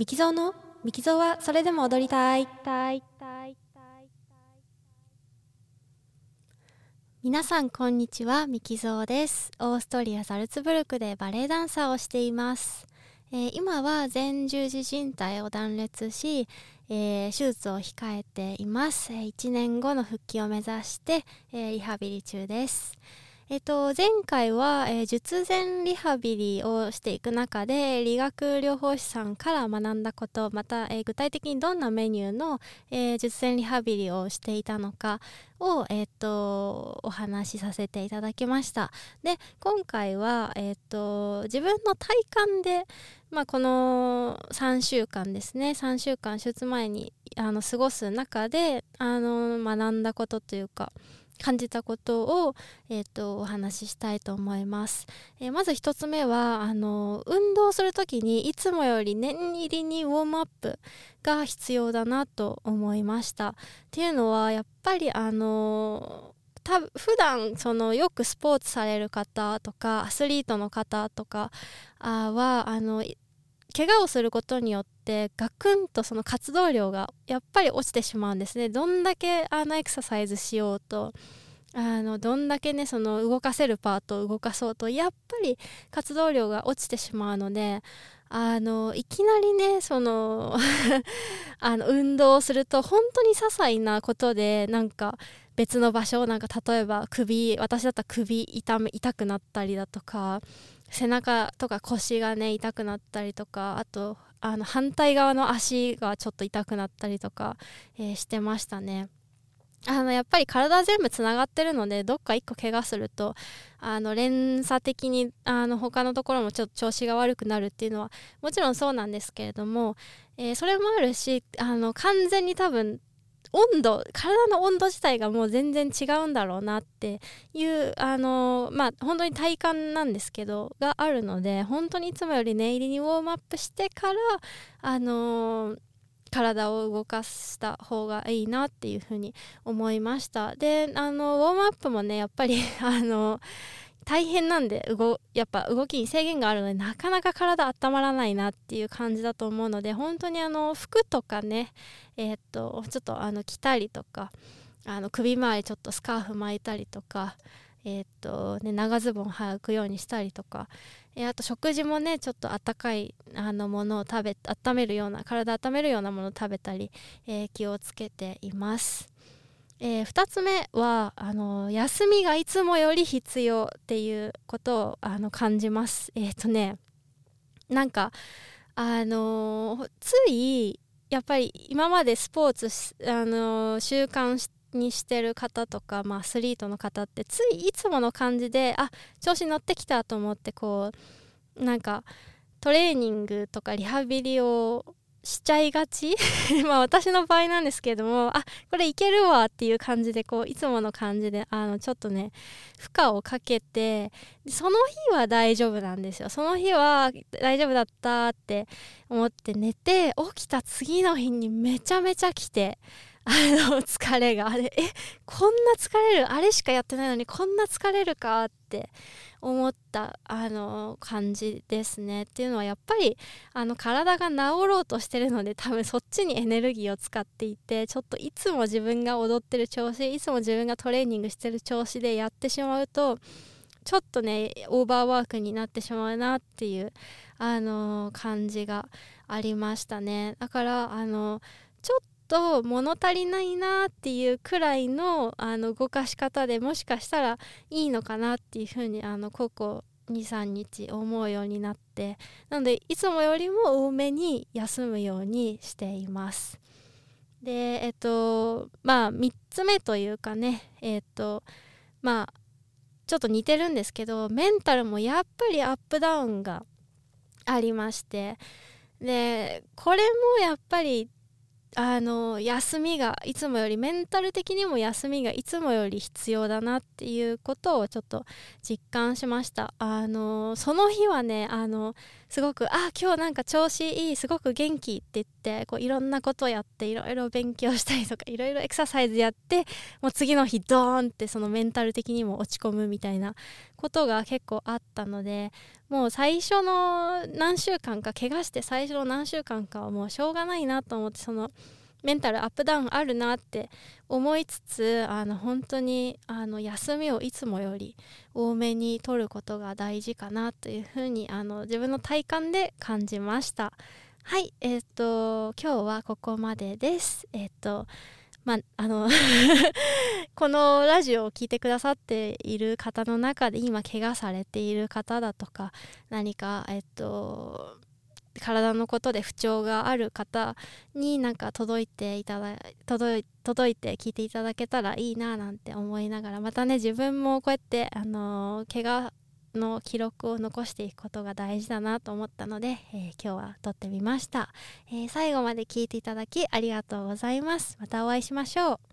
ミキゾーの？ミキゾーはそれでも踊りたい。皆さんこんにちは。ミキゾーです。オーストリアザルツブルクでバレエダンサーをしています。えー、今は前十字靭帯を断裂し、えー、手術を控えています、えー、1年後の復帰を目指して、えリハビリ中です、えっと、前回は、えー、術前リハビリをしていく中で理学療法士さんから学んだことまた、えー、具体的にどんなメニューの、えー、術前リハビリをしていたのかを、えっとお話しさせていただきました。で今回は、えっと自分の体感で、まあ、この3週間ですね3週間手術前にあの過ごす中であの学んだことというか感じたことを、えーと、お話ししたいと思います、えー、まず1つ目はあの運動する時にいつもより念入りにウォームアップが必要だなと思いました。っていうのはやっぱりあのた普段そのよくスポーツされる方とかアスリートの方とかはあの怪我をすることによってガクンとその活動量がやっぱり落ちてしまうんですね。どんだけあのエクササイズしようとあのどんだけねその動かせるパートを動かそうとやっぱり活動量が落ちてしまうのであのいきなりねその あの運動をすると本当に些細なことでなんか別の場所なんか例えば首私だったら首痛め痛くなったりだとか背中とか腰がね痛くなったりとかあとあの反対側の足がちょっと痛くなったりとか、えー、してましたね。あのやっぱり体全部つながってるのでどっか1個怪我するとあの連鎖的にあの他のところもちょっと調子が悪くなるっていうのはもちろんそうなんですけれども、えー、それもあるしあの完全に多分温度体の温度自体がもう全然違うんだろうなっていうあのまあ本当に体感なんですけどがあるので本当にいつもより念入りにウォームアップしてからあの体を動かした方がいいなっていうふうに思いました。であのウォームアップもねやっぱり あの大変なんで動やっぱ動きに制限があるのでなかなか体温まらないなっていう感じだと思うので本当にあの服とかねえー、っとちょっとあの着たりとかあの首周りちょっとスカーフ巻いたりとかえー、っとね、長ズボン履くようにしたりとか、えー、あと食事もねちょっとあったかいあのものを食べ温めるような体温めるようなものを食べたり、えー、気をつけています。えー、2つ目はあの休みがいつもより必要っていうことをあの感じます。えっ、ー、とねなんかあのついやっぱり今までスポーツあの習慣にしてる方とか、まあ、アスリートの方ってついいつもの感じであ調子乗ってきたと思ってこうなんかトレーニングとかリハビリをしちゃいがち？まあ私の場合なんですけれどもあこれいけるわっていう感じでこういつもの感じであのちょっとね負荷をかけてその日は大丈夫なんですよ。その日は大丈夫だったって思って寝て起きた次の日にめちゃめちゃ来てあの疲れが。あれえこんな疲れる？あれしかやってないのにこんな疲れるかって思ったあの感じですね。っていうのはやっぱりあの体が治ろうとしてるので多分そっちにエネルギーを使っていてちょっといつも自分が踊ってる調子いつも自分がトレーニングしてる調子でやってしまうとちょっとねオーバーワークになってしまうなっていうあの感じがありましたね。だからあのちょっと物足りないなっていうくらいのあの動かし方でもしかしたらいいのかなっていうふうにあのここ23日思うようになってなのでいつもよりも多めに休むようにしています。でえっとまあ3つ目というかねえっとまあちょっと似てるんですけどメンタルもやっぱりアップダウンがありましてでこれもやっぱりあの休みがいつもよりメンタル的にも休みがいつもより必要だなっていうことをちょっと実感しました。あのその日はねあのすごく「あ今日なんか調子いいすごく元気」って言ってこういろんなことやっていろいろ勉強したりとかいろいろエクササイズやってもう次の日ドーンってそのメンタル的にも落ち込むみたいなことが結構あったのでもう最初の何週間か怪我して最初の何週間かはもうしょうがないなと思ってそのメンタルアップダウンあるなって思いつつあの本当にあの休みをいつもより多めに取ることが大事かなというふうにあの自分の体感で感じました。はいえっ、ー、と今日はここまでです。えっ、ー、とまあ、あの このラジオを聴いてくださっている方の中で今怪我されている方だとか何かえっと体のことで不調がある方になんか届いていただ届い届いて聞いていただけたらいいななんて思いながらまたね自分もこうやってあの怪我の記録を残していくことが大事だなと思ったので、えー、今日は撮ってみました、えー、最後まで聞いていただきありがとうございます。またお会いしましょう。